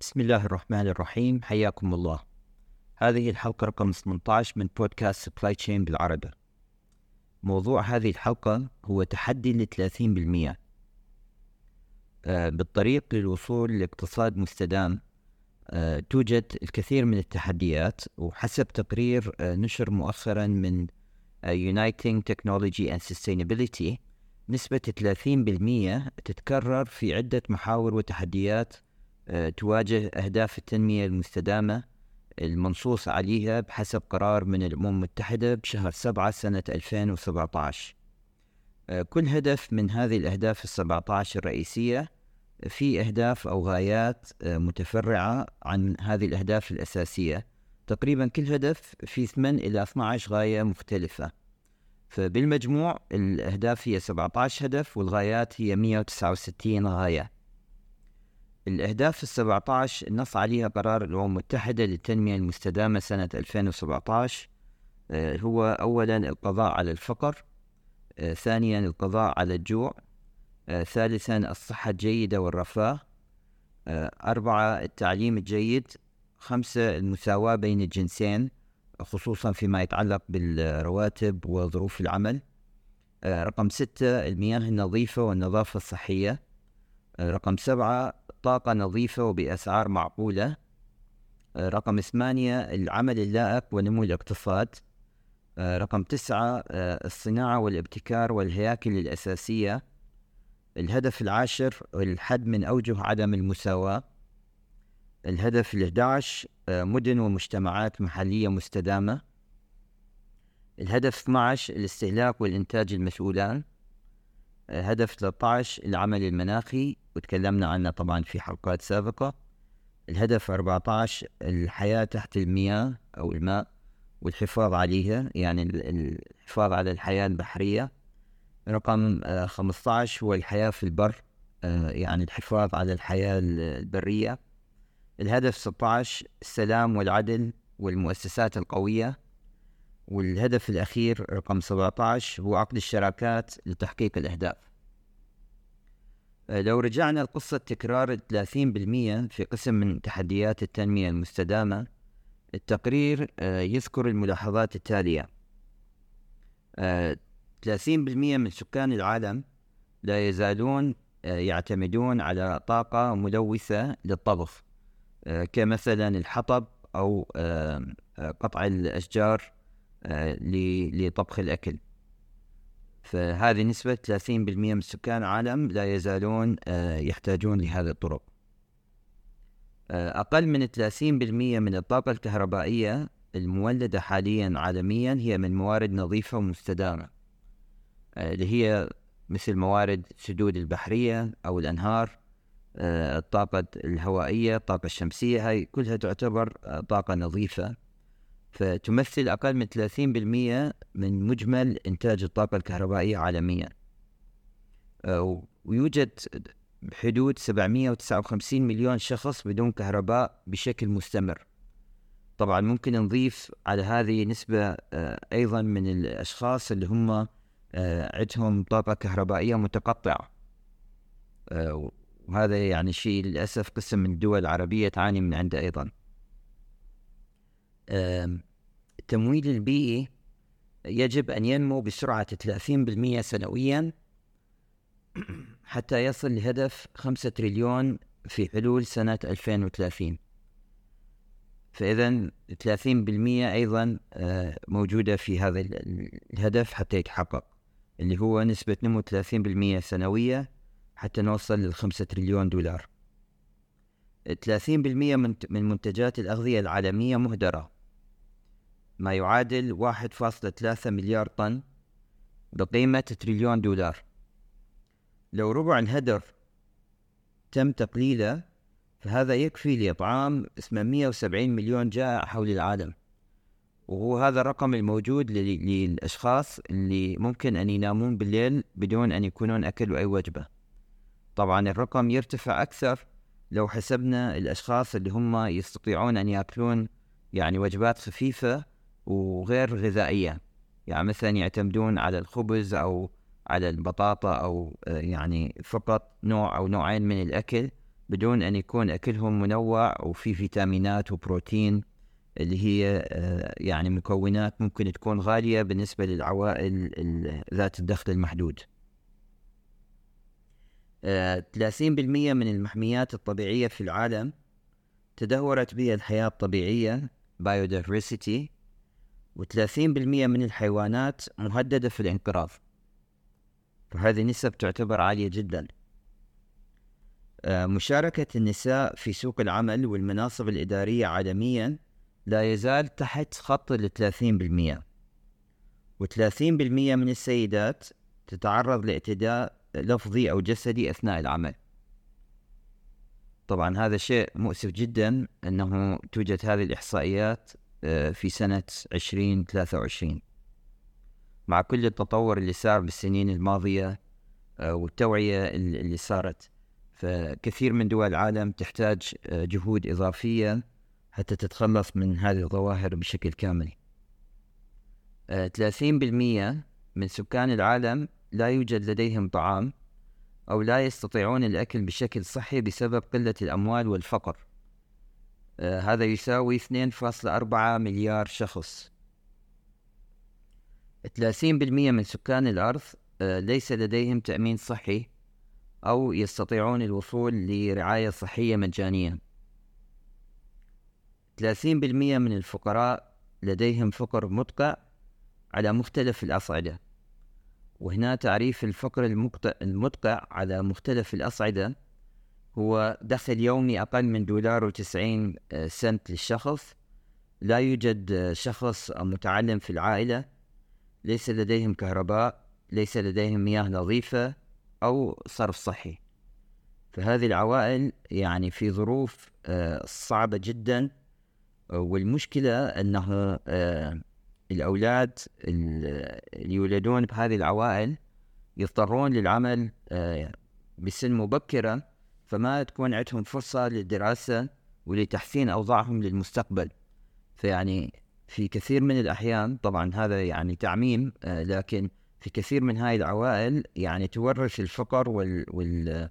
بسم الله الرحمن الرحيم حياكم الله هذه الحلقة رقم 18 من بودكاست سبلاي تشين بالعربي موضوع هذه الحلقة هو تحدي للثلاثين بالمئة آه، بالطريق للوصول لاقتصاد مستدام توجد الكثير من التحديات وحسب تقرير نشر مؤخرا من Uniting Technology and Sustainability نسبة 30% تتكرر في عدة محاور وتحديات تواجه أهداف التنمية المستدامة المنصوص عليها بحسب قرار من الأمم المتحدة بشهر سبعة سنة 2017 آه، كل هدف من هذه الأهداف السبعة عشر الرئيسية في أهداف أو غايات آه، متفرعة عن هذه الأهداف الأساسية. تقريبا كل هدف في 8 إلى 12 غاية مختلفة. فبالمجموع الأهداف هي 17 هدف والغايات هي 169 غاية. الأهداف السبعة عشر نص عليها قرار الأمم المتحدة للتنمية المستدامة سنة 2017 آه، هو أولا القضاء على الفقر آه، ثانيا القضاء على الجوع آه، ثالثا الصحة الجيدة والرفاه أربعة التعليم الجيد خمسة المساواة بين الجنسين خصوصا فيما يتعلق بالرواتب وظروف العمل. رقم ستة المياه النظيفة والنظافة الصحية رقم سبعة طاقة نظيفة وبأسعار معقولة. آه، رقم ثمانية العمل اللائق ونمو الاقتصاد. آه، رقم تسعة آه، الصناعة والابتكار والهياكل الأساسية. الهدف العاشر الحد من أوجه عدم المساواة. الهدف الأحداش مدن ومجتمعات محلية مستدامة. الهدف 12 الاستهلاك والإنتاج المسؤولان. هدف 13 العمل المناخي. وتكلمنا عنه طبعا في حلقات سابقة. الهدف 14 الحياة تحت المياه أو الماء والحفاظ عليها يعني الحفاظ على الحياة البحرية. رقم 15 هو الحياة في البر آه، يعني الحفاظ على الحياة البرية. الهدف 16 السلام والعدل والمؤسسات القوية. والهدف الأخير رقم 17 هو عقد الشراكات لتحقيق الأهداف. لو رجعنا لقصة تكرار الثلاثين بالمية في قسم من تحديات التنمية المستدامة التقرير آه، يذكر الملاحظات التالية. آه، ثلاثين بالمية من سكان العالم لا يزالون آه، يعتمدون على طاقة ملوثة للطبخ. كمثلا الحطب أو قطع الأشجار لطبخ الأكل. فهذه نسبة 30% من سكان العالم لا يزالون آه، يحتاجون لهذه الطرق. آه، أقل من 30% من الطاقة الكهربائية المولدة حاليا عالميا هي من موارد نظيفة ومستدامة آه، اللي هي مثل موارد السدود البحرية أو الأنهار. الطاقة الهوائية الطاقة الشمسية هاي كلها تعتبر طاقة نظيفة. فتمثل أقل من 30% من مجمل إنتاج الطاقة الكهربائية عالميا. آه، ويوجد بحدود 759 مليون شخص بدون كهرباء بشكل مستمر. طبعا ممكن نضيف على هذه نسبة آه، أيضا من الأشخاص اللي هم آه، عندهم طاقة كهربائية متقطعة. وهذا يعني شيء للأسف قسم من الدول العربية تعاني من عنده أيضا. التمويل البيئي يجب أن ينمو بسرعة 30% سنويا حتى يصل لهدف 5 تريليون في حلول سنة 2030 فإذا 30% أيضا آه، موجودة في هذا الهدف حتى يتحقق اللي هو نسبة نمو 30% سنوية. حتى نوصل للخمسة تريليون دولار. 30% من منتجات الأغذية العالمية مهدرة. ما يعادل 1.3 مليار طن بقيمة تريليون دولار. لو ربع الهدر تم تقليله فهذا يكفي لإطعام 870 مليون جائع حول العالم. وهو هذا الرقم الموجود للأشخاص اللي ممكن أن ينامون بالليل بدون أن يكونون أكلوا أي وجبة. طبعا الرقم يرتفع أكثر لو حسبنا الأشخاص اللي هم يستطيعون أن يأكلون يعني وجبات خفيفة وغير غذائية. يعني مثلا يعتمدون على الخبز أو على البطاطا أو آه، يعني فقط نوع أو نوعين من الأكل بدون أن يكون أكلهم منوع وفي فيتامينات وبروتين اللي هي آه، يعني مكونات ممكن تكون غالية بالنسبة للعوائل ذات الدخل المحدود. 30% من المحميات الطبيعية في العالم تدهورت بها الحياة الطبيعية biodiversity و30% من الحيوانات مهددة في الانقراض. فهذه نسب تعتبر عالية جدا. آه، مشاركة النساء في سوق العمل والمناصب الإدارية عالميا لا يزال تحت خط الثلاثين بالمئة وثلاثين بالمئة من السيدات تتعرض لإعتداء لفظي أو جسدي أثناء العمل. طبعا هذا شيء مؤسف جدا أنه توجد هذه الإحصائيات آه، في سنة عشرين ثلاثة وعشرين. مع كل التطور اللي صار بالسنين الماضية آه، والتوعية اللي صارت. فكثير من دول العالم تحتاج آه، جهود إضافية حتى تتخلص من هذه الظواهر بشكل كامل. ثلاثين بالمية من سكان العالم لا يوجد لديهم طعام أو لا يستطيعون الأكل بشكل صحي بسبب قلة الأموال والفقر. آه هذا يساوي 2.4 مليار شخص. 30% من سكان الأرض آه ليس لديهم تأمين صحي أو يستطيعون الوصول لرعاية صحية مجانية. 30% من الفقراء لديهم فقر مدقع على مختلف الأصعدة. وهنا تعريف الفقر المدقع على مختلف الأصعدة. هو دخل يومي أقل من دولار وتسعين آه، سنت للشخص. لا يوجد آه، شخص متعلم في العائلة. ليس لديهم كهرباء ليس لديهم مياه نظيفة أو صرف صحي. فهذه العوائل يعني في ظروف آه، صعبة جدا. والمشكلة أنه الأولاد اللي يولدون بهذه العوائل يضطرون للعمل بسن مبكرة فما تكون عندهم فرصة للدراسة ولتحسين أوضاعهم للمستقبل. فيعني في كثير من الأحيان طبعا هذا يعني تعميم آه، لكن في كثير من هاي العوائل يعني تورث الفقر وال وال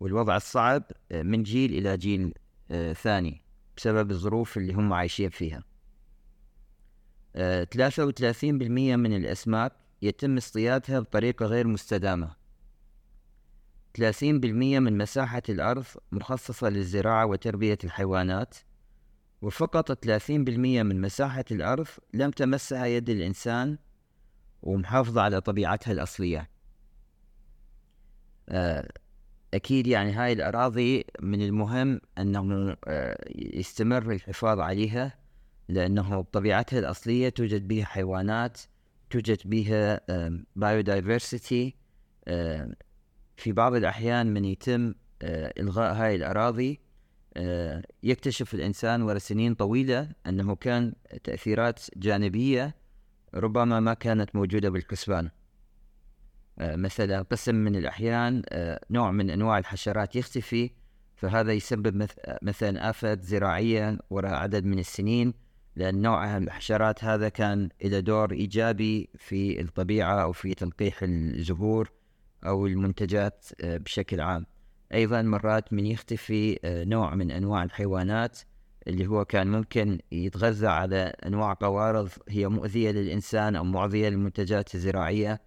والوضع الصعب آه، من جيل إلى جيل آه، ثاني بسبب الظروف اللي هم عايشين فيها. ثلاثة وثلاثين بالمية من الأسماك يتم اصطيادها بطريقة غير مستدامة. 30% من مساحة الأرض مخصصة للزراعة وتربية الحيوانات وفقط 30% من مساحة الأرض لم تمسها يد الإنسان ومحافظة على طبيعتها الأصلية. آه، أكيد يعني هاي الأراضي من المهم أنه آه، يستمر الحفاظ عليها. لأنه بطبيعتها الأصلية توجد بها حيوانات توجد بها بايودايفرسيتي في بعض الأحيان من يتم آه، إلغاء هاي الأراضي. آه، يكتشف الإنسان ورا سنين طويلة أنه كان تأثيرات جانبية ربما ما كانت موجودة بالكسبان آه، مثلا قسم من الأحيان نوع من أنواع الحشرات يختفي فهذا يسبب مثلا آفات زراعية وراء عدد من السنين. لأن نوع الحشرات هذا كان له دور إيجابي في الطبيعة أو في تلقيح الزهور أو المنتجات آه، بشكل عام. أيضا مرات من يختفي آه، نوع من أنواع الحيوانات اللي هو كان ممكن يتغذى على أنواع قوارض هي مؤذية للإنسان أو مؤذية للمنتجات الزراعية.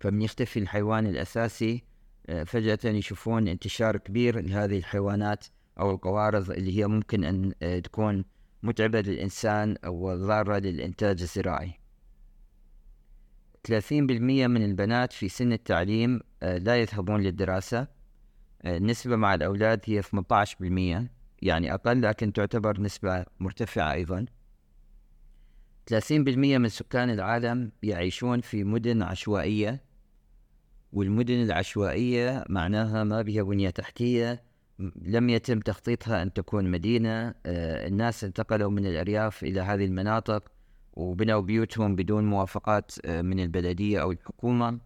فمن يختفي الحيوان الأساسي آه، فجأة يشوفون انتشار كبير لهذه الحيوانات أو القوارض اللي هي ممكن أن تكون متعبة للإنسان أو ضارة للإنتاج الزراعي. 30% من البنات في سن التعليم آه، لا يذهبون للدراسة. آه، النسبة مع الأولاد هي 18% يعني أقل لكن تعتبر نسبة مرتفعة أيضا. 30% من سكان العالم يعيشون في مدن عشوائية والمدن العشوائية معناها ما بها بنية تحتية لم يتم تخطيطها أن تكون مدينة. آه، الناس انتقلوا من الأرياف إلى هذه المناطق وبنوا بيوتهم بدون موافقات آه، من البلدية أو الحكومة.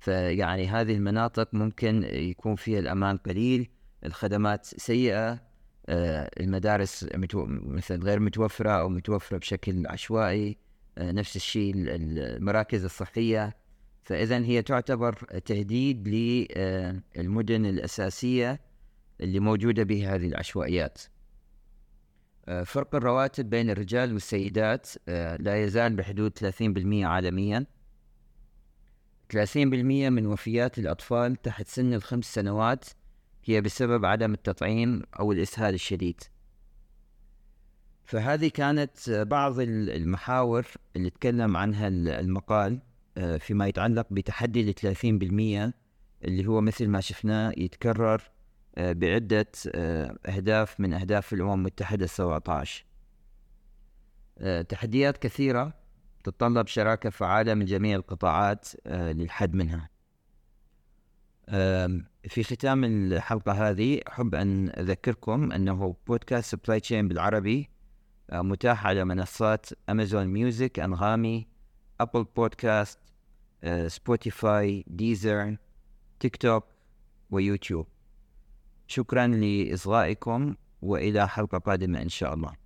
فيعني هذه المناطق ممكن يكون فيها الأمان قليل الخدمات سيئة آه، المدارس مثلا غير متوفرة أو متوفرة بشكل عشوائي. نفس الشيء المراكز الصحية. فإذا هي تعتبر تهديد للمدن الأساسية. اللي موجودة بها هذه العشوائيات. آه، فرق الرواتب بين الرجال والسيدات آه، لا يزال بحدود 30% عالميا. 30% من وفيات الأطفال تحت سن الخمس سنوات هي بسبب عدم التطعيم أو الإسهال الشديد. فهذه كانت بعض المحاور اللي تكلم عنها المقال آه، فيما يتعلق بتحدي الثلاثين بالمية اللي هو مثل ما شفناه يتكرر آه، بعدة آه، أهداف من أهداف الأمم المتحدة السبعة عشر تحديات كثيرة تتطلب شراكة فعالة من جميع القطاعات للحد منها. في ختام الحلقة هذه أحب أن أذكركم أنه بودكاست سبلاي تشين بالعربي متاح على منصات Amazon Music أنغامي Apple Podcasts Spotify Deezer TikTok و YouTube. شكرا لإصغائكم وإلى حلقة قادمة إن شاء الله.